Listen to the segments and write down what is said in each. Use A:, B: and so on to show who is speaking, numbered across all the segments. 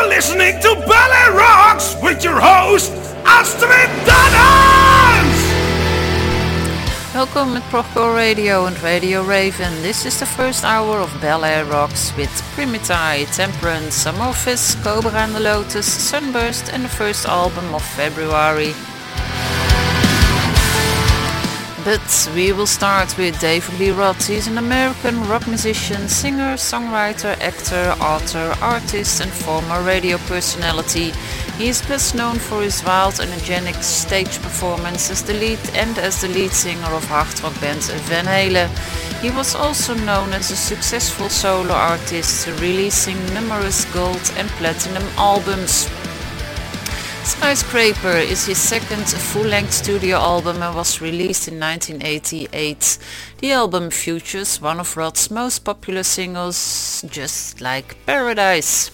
A: You're listening to Ballet Rocks with your host Astrid Dannens!
B: Welcome at Proco Radio and Radio Raven. This is the first hour of Air Rocks with Primitai, Temperance, Amorphis, Kobra and the Lotus, Sunburst and the first album of February. But we will start with David Lee Roth. He's an American rock musician, singer, songwriter, actor, author, artist, and former radio personality. He is best known for his wild, and energetic stage performance as the lead and as the lead singer of hard rock band Van Halen. He was also known as a successful solo artist, releasing numerous gold and platinum albums. Skyscraper is his second full-length studio album and was released in 1988. The album features one of Roth's most popular singles, Just Like Paradise.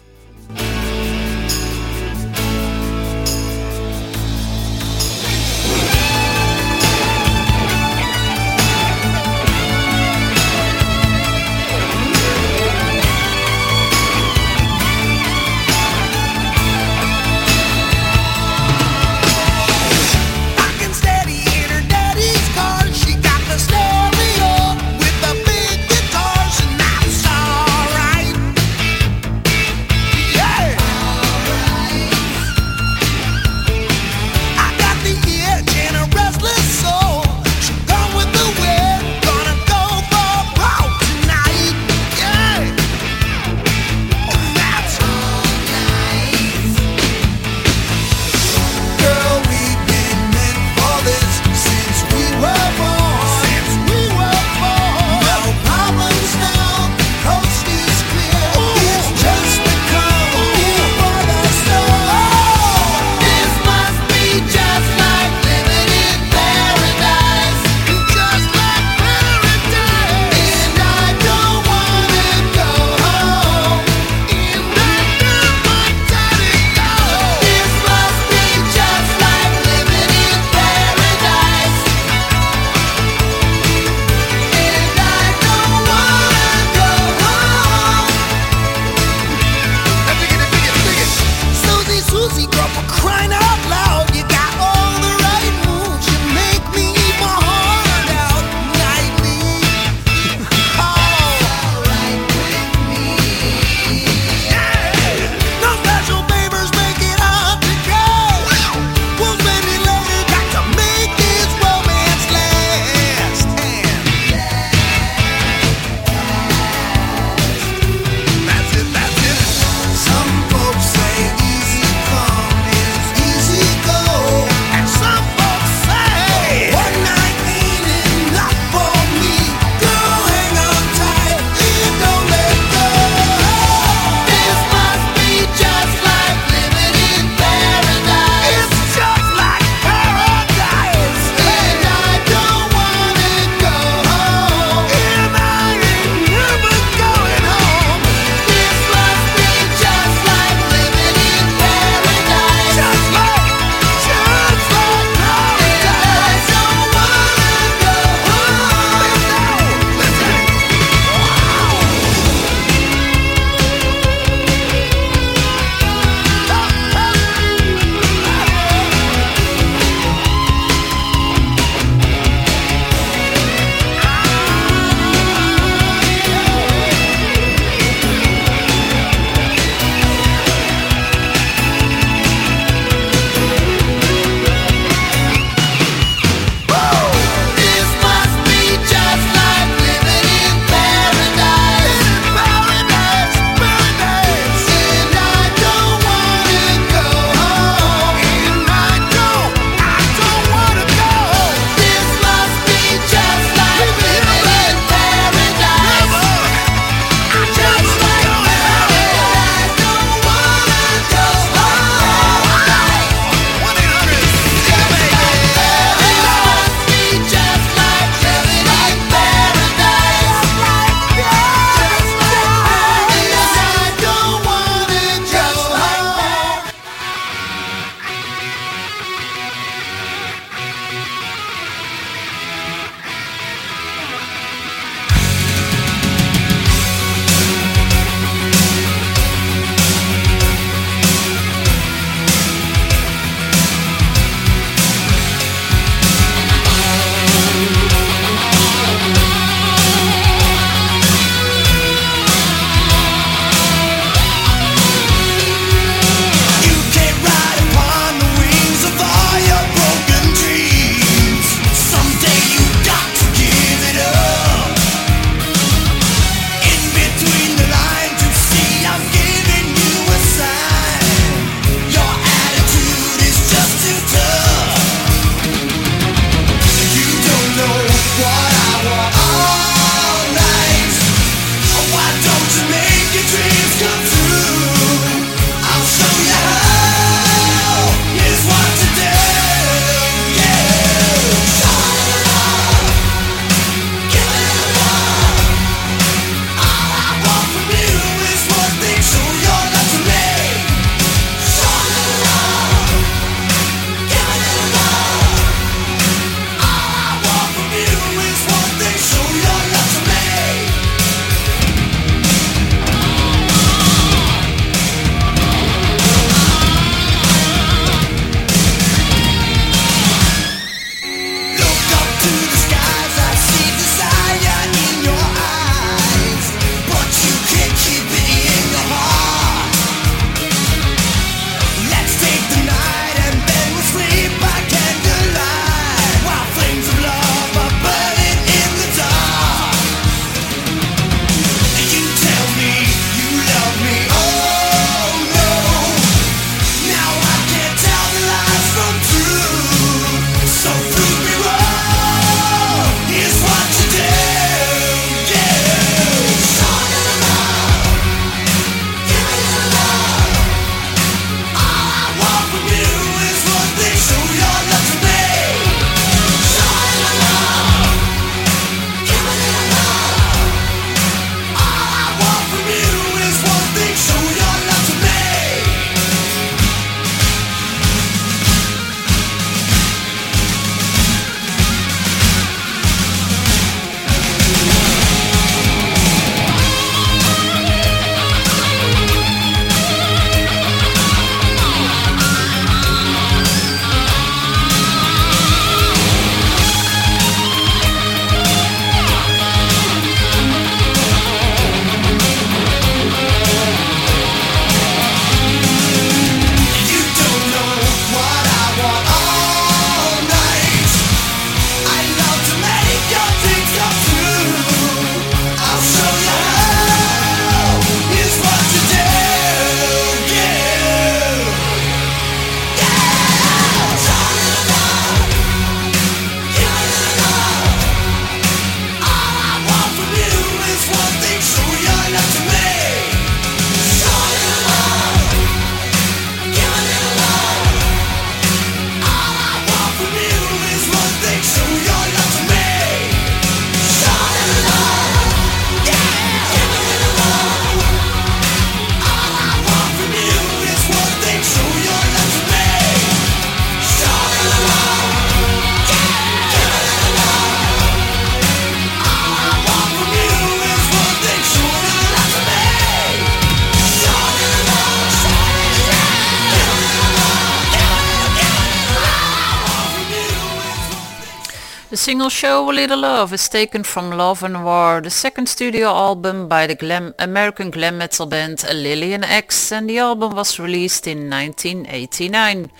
B: Single Show a Little Love is taken from Love and War, the second studio album by the glam American glam metal band Lillian Axe and the album was released in 1989.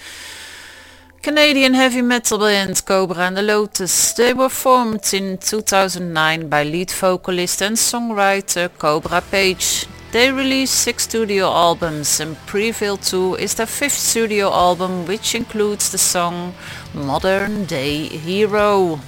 B: Canadian heavy metal band Kobra and the Lotus. They were formed in 2009 by lead vocalist and songwriter Kobra Paige. They released six studio albums and Prevail 2 is their fifth studio album which includes the song Modern Day Hero.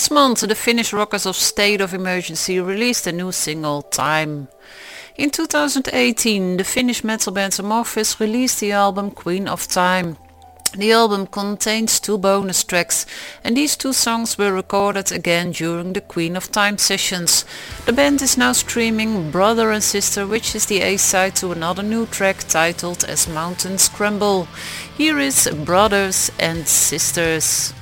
C: Last
B: month, the Finnish rockers of State of Emergency released a new single, Time. In 2018, the Finnish metal band Amorphis released the album Queen of Time. The album contains two bonus tracks and these two songs were recorded again during the Queen of Time sessions. The band is now streaming Brother and Sister which is the A-side to another new track titled As Mountains Crumble. Here is Brothers and Sisters.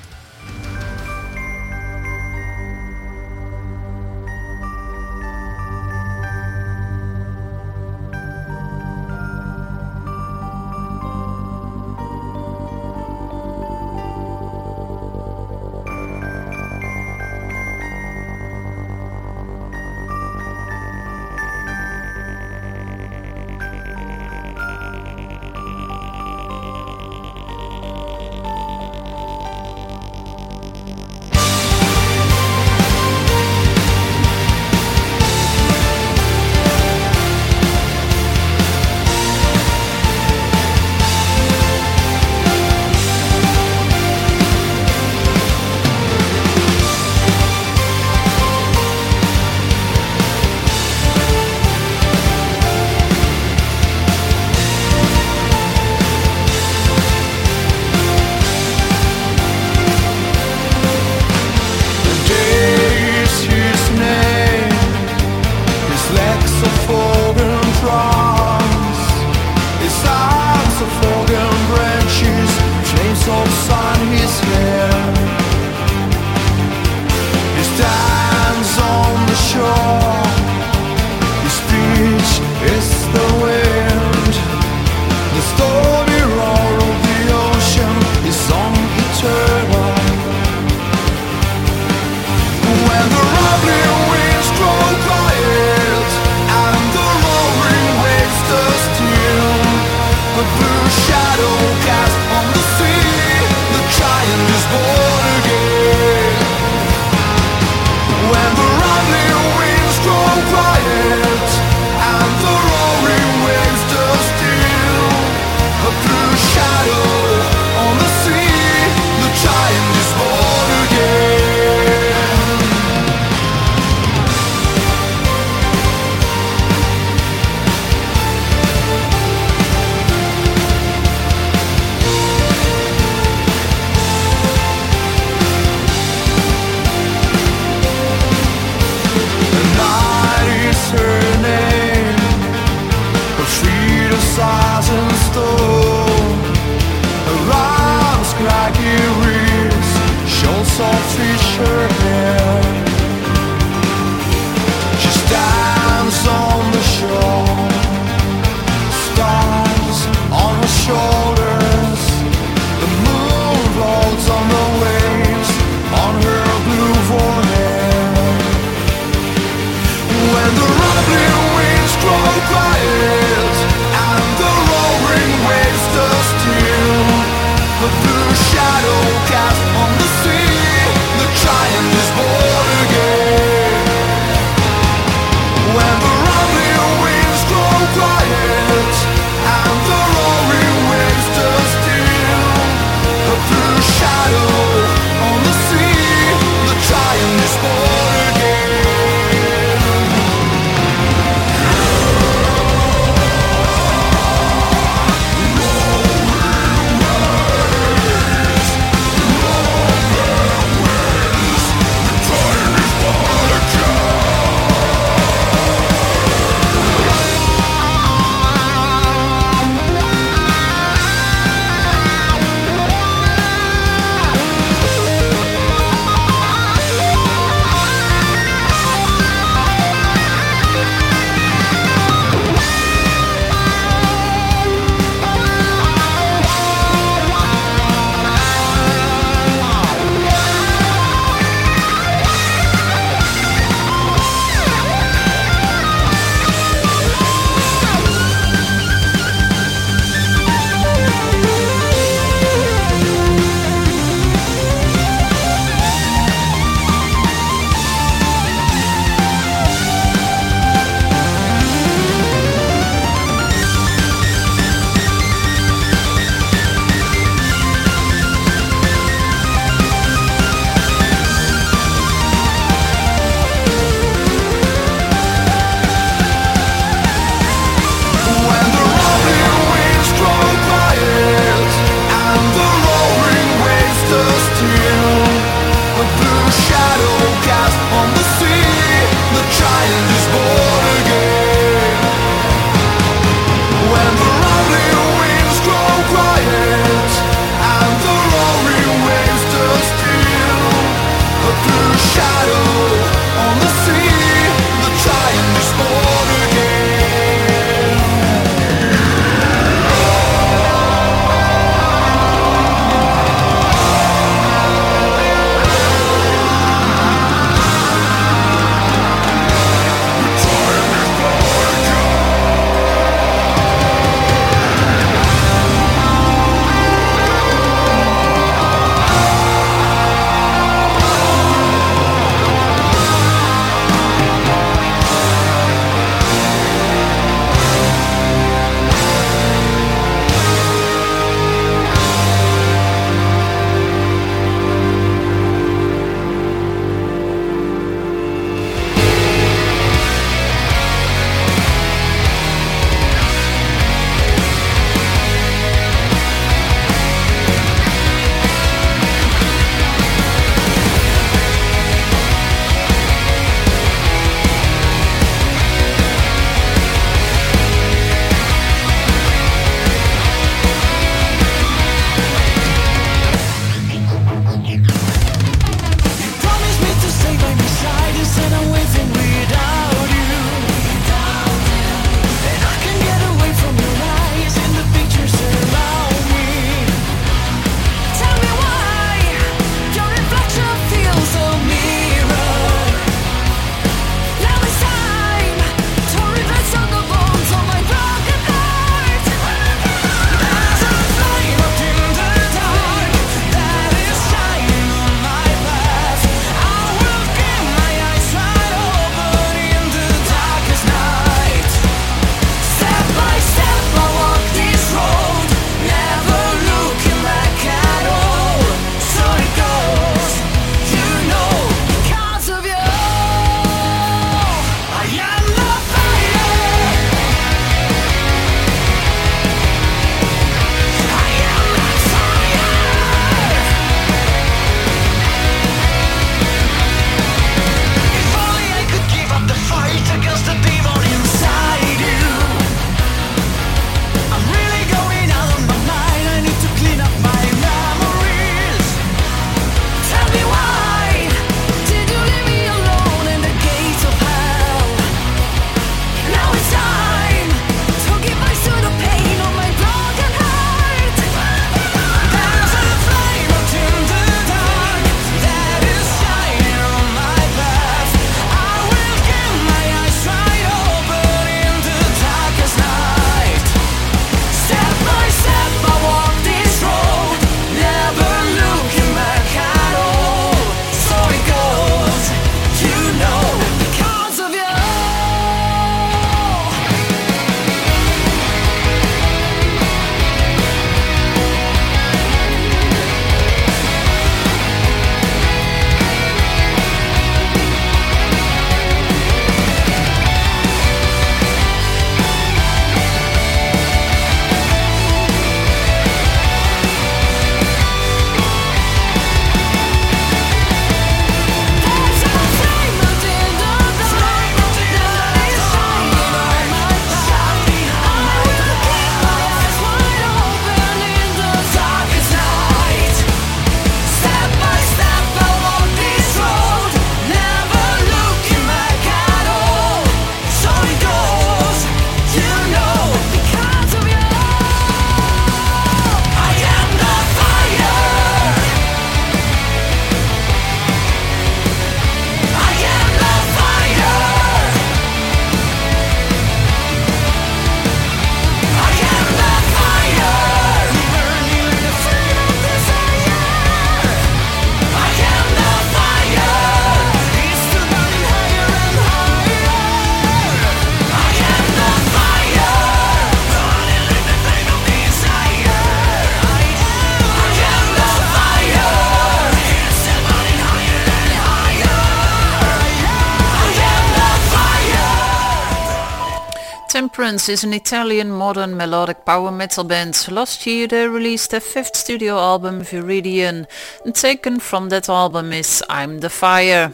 B: Temperance is an Italian modern melodic power metal band. Last year they released their fifth studio album Viridian and taken from that album is I'm the Fire.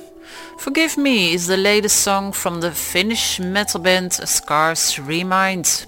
B: Forgive Me is the latest song from the Finnish metal band Scars Remind.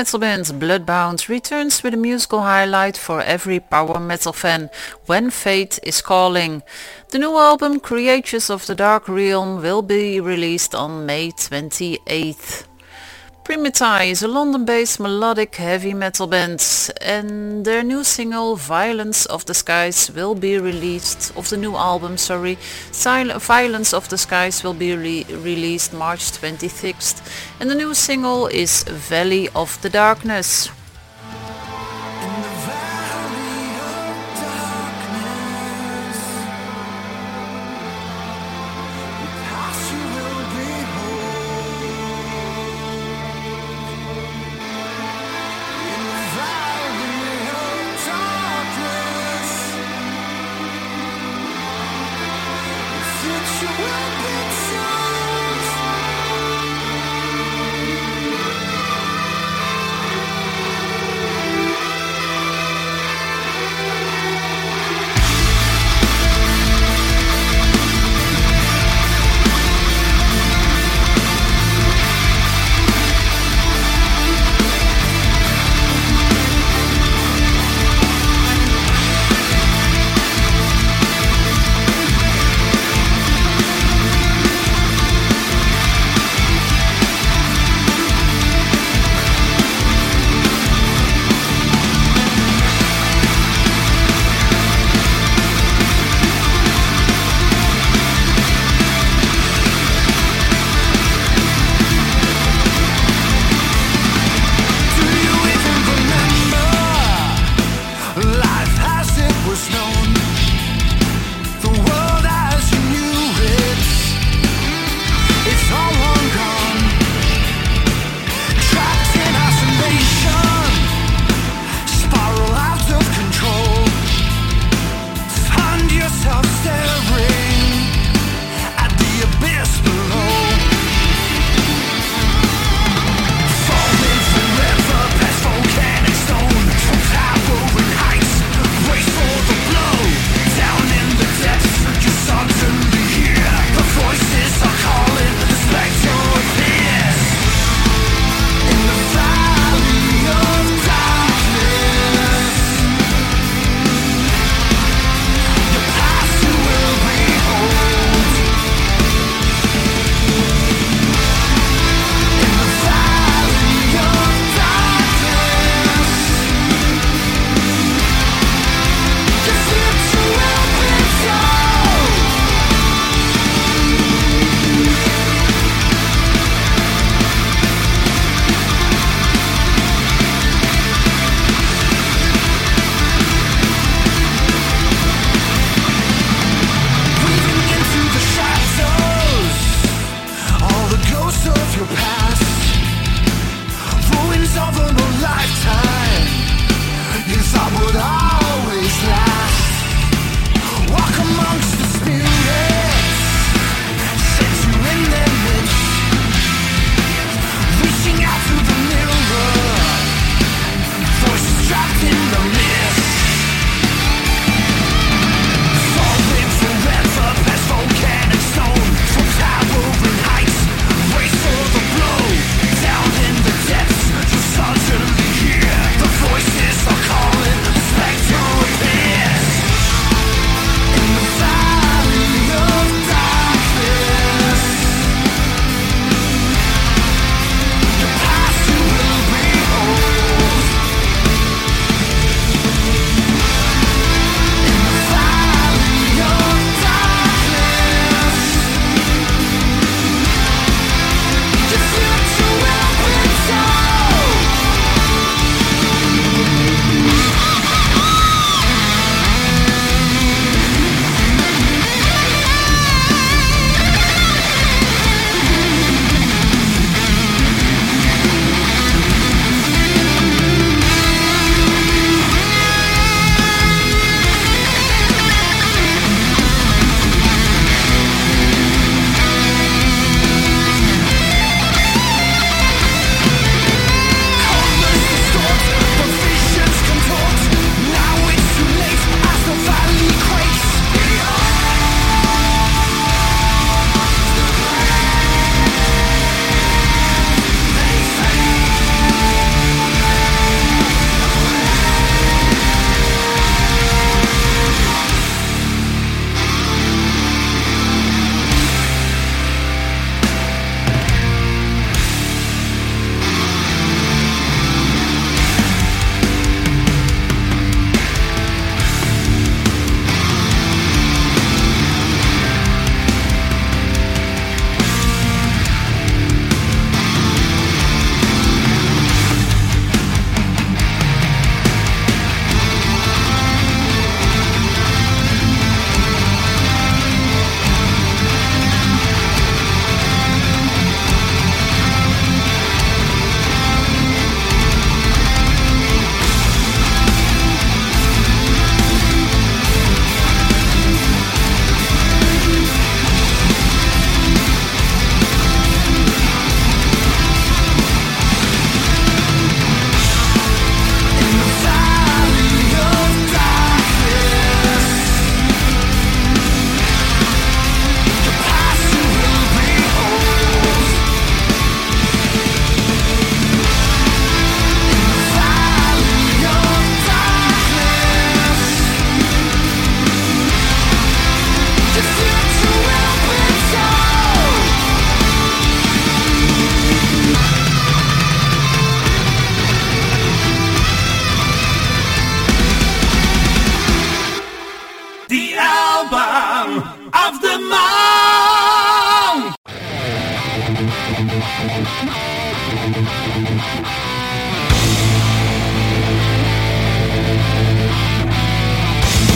D: Metal band Bloodbound returns with a musical highlight for every power metal fan, When Fate is Calling. The new album Creatures of the Dark Realm will be released on May 28th. Primitai is a London-based melodic heavy metal band and their new single Violence of the Skies will be released, of the new album sorry, Sil Violence of the Skies will be re released March 26th and the new single is Valley of the Darkness.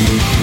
E: Thank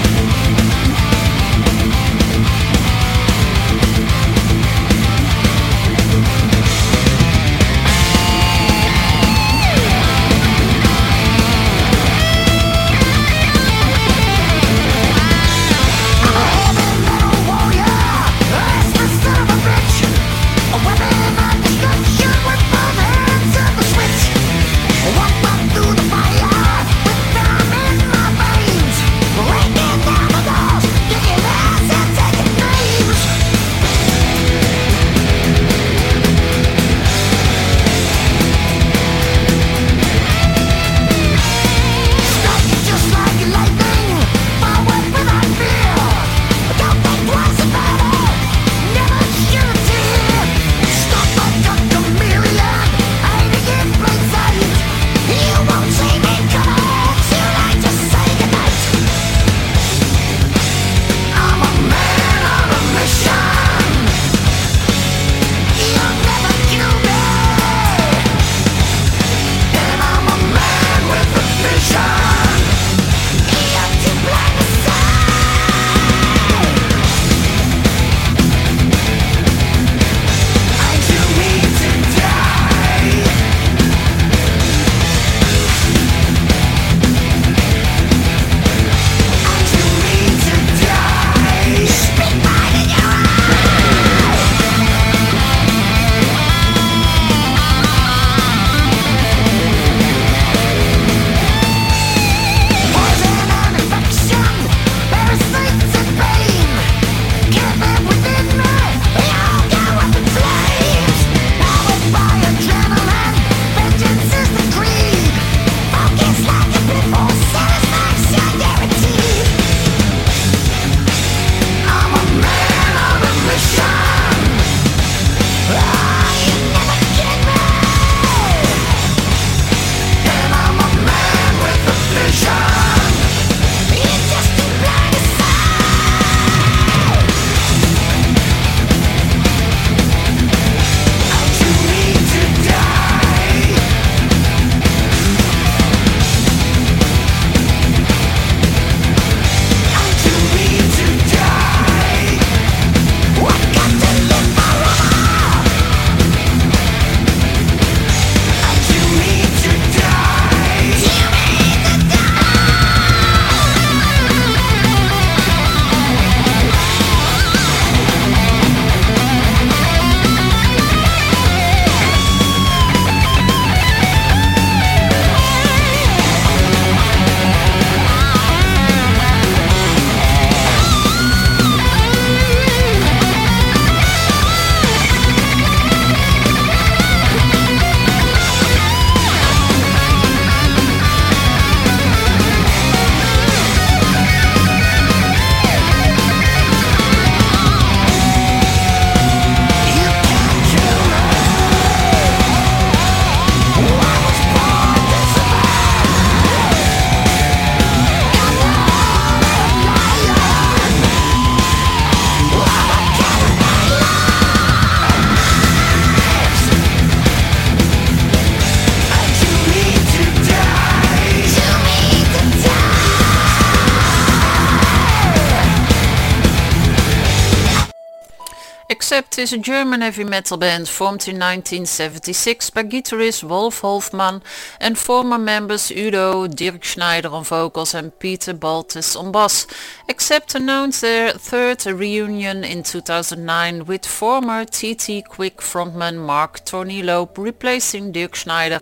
E: Accept is a German heavy metal band formed in 1976 by guitarist Wolf Hoffmann and former members Udo Dirkschneider on vocals and Peter Baltes on bass. Accept announced their third reunion in 2009 with former TT Quick frontman Mark Tornillo replacing Dirkschneider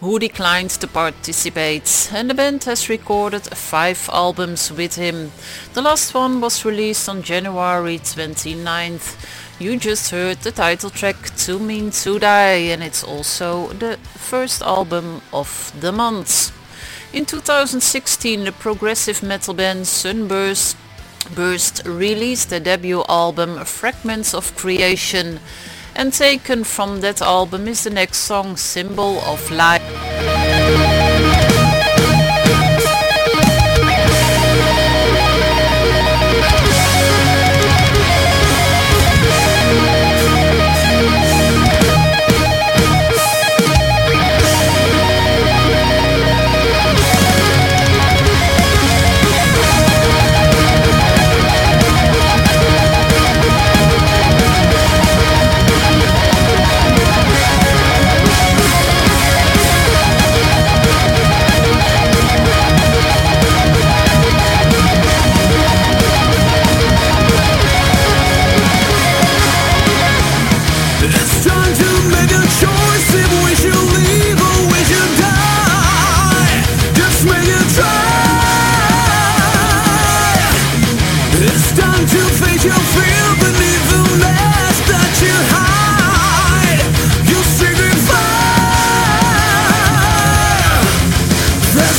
E: who declined to participate and the band has recorded five albums with him. The last one was released on January 29th. You just heard the title track Too Mean To Die and it's also the first album of the month. In 2016 the progressive metal band Sunburst Burst released their debut album Fragments of Creation and taken from that album is the next song Symbol of Life.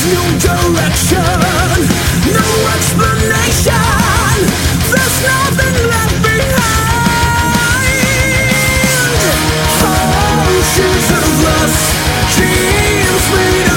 C: no direction, no explanation. There's nothing left behind. Oceans of lust, dreams made.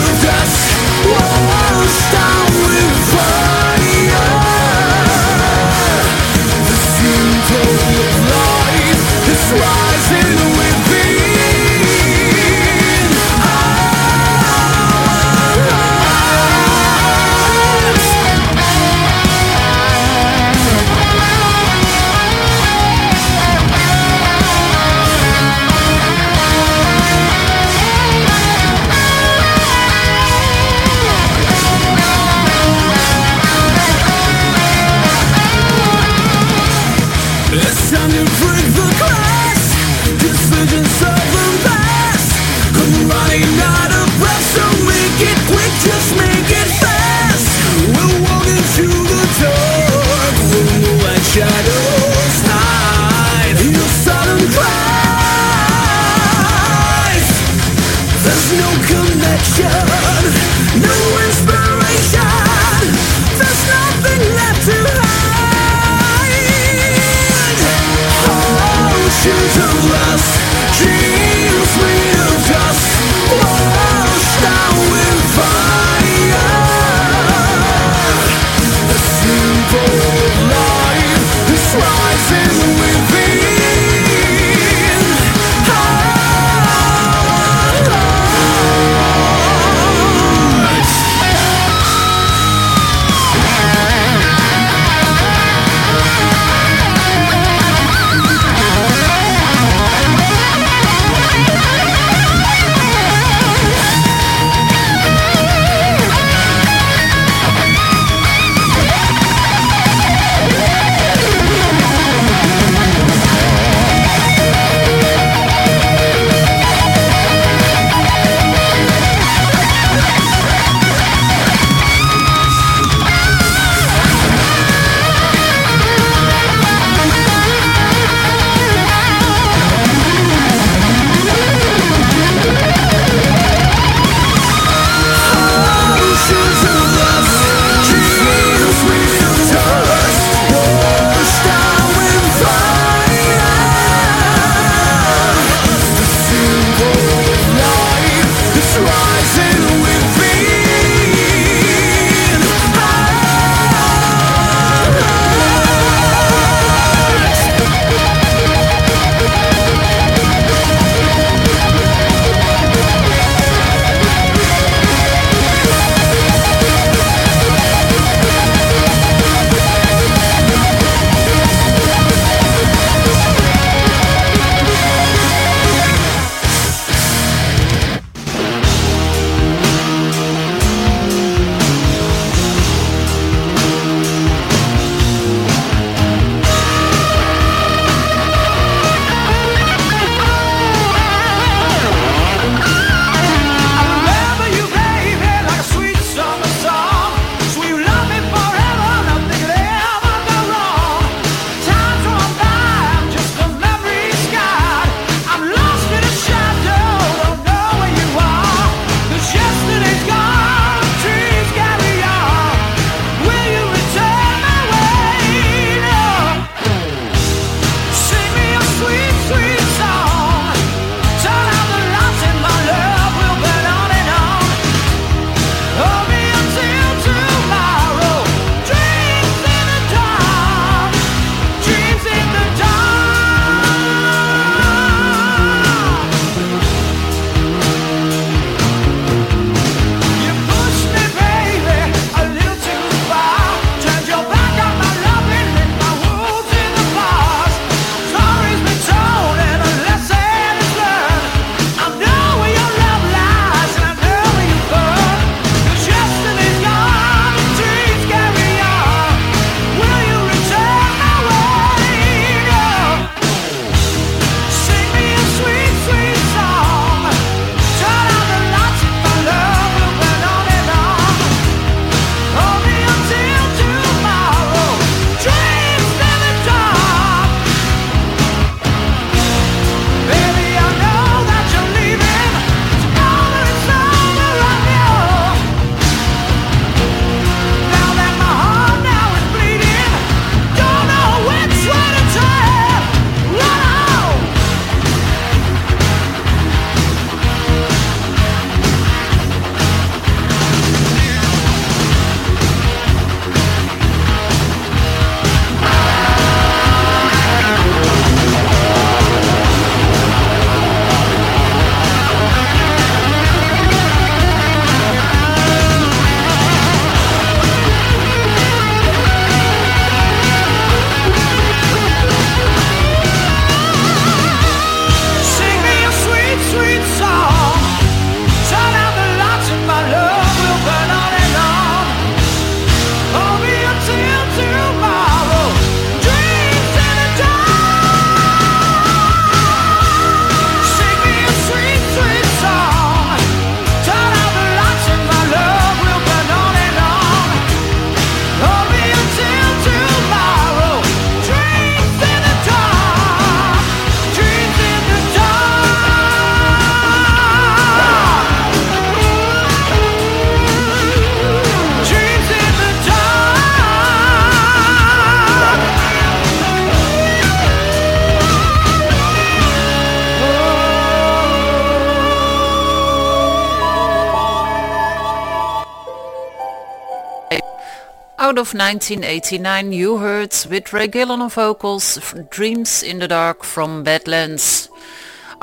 B: 1989 you heard with Ray Gillen on vocals Dreams in the Dark from Badlands.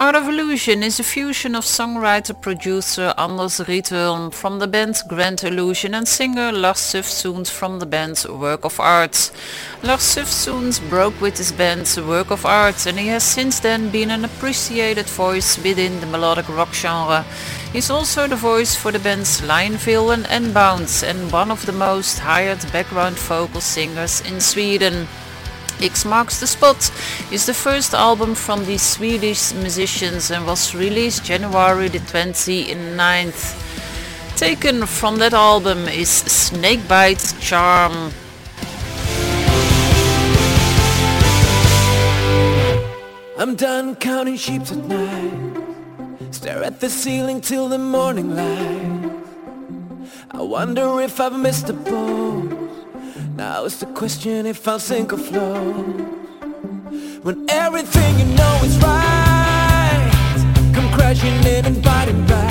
B: Art of Illusion is a fusion of songwriter-producer Anders Rydholm from the band Grand Illusion and singer Lars Säfsund from the band Work of Art. Lars Säfsund broke with his band Work of Art and he has since then been an appreciated voice within the melodic rock genre. He's also the voice for the bands Lionville and Enbounds and one of the most hired background vocal singers in Sweden. X Marks the Spot is the first album from the Swedish musicians and was released January the 29th. Taken from that album is Snakebite Charm.
C: I'm done counting sheep at night. Stare at the ceiling till the morning light. I wonder if I've missed a boat. Now it's the question if I'll sink or float. When everything you know is right, come crashing in and biting back.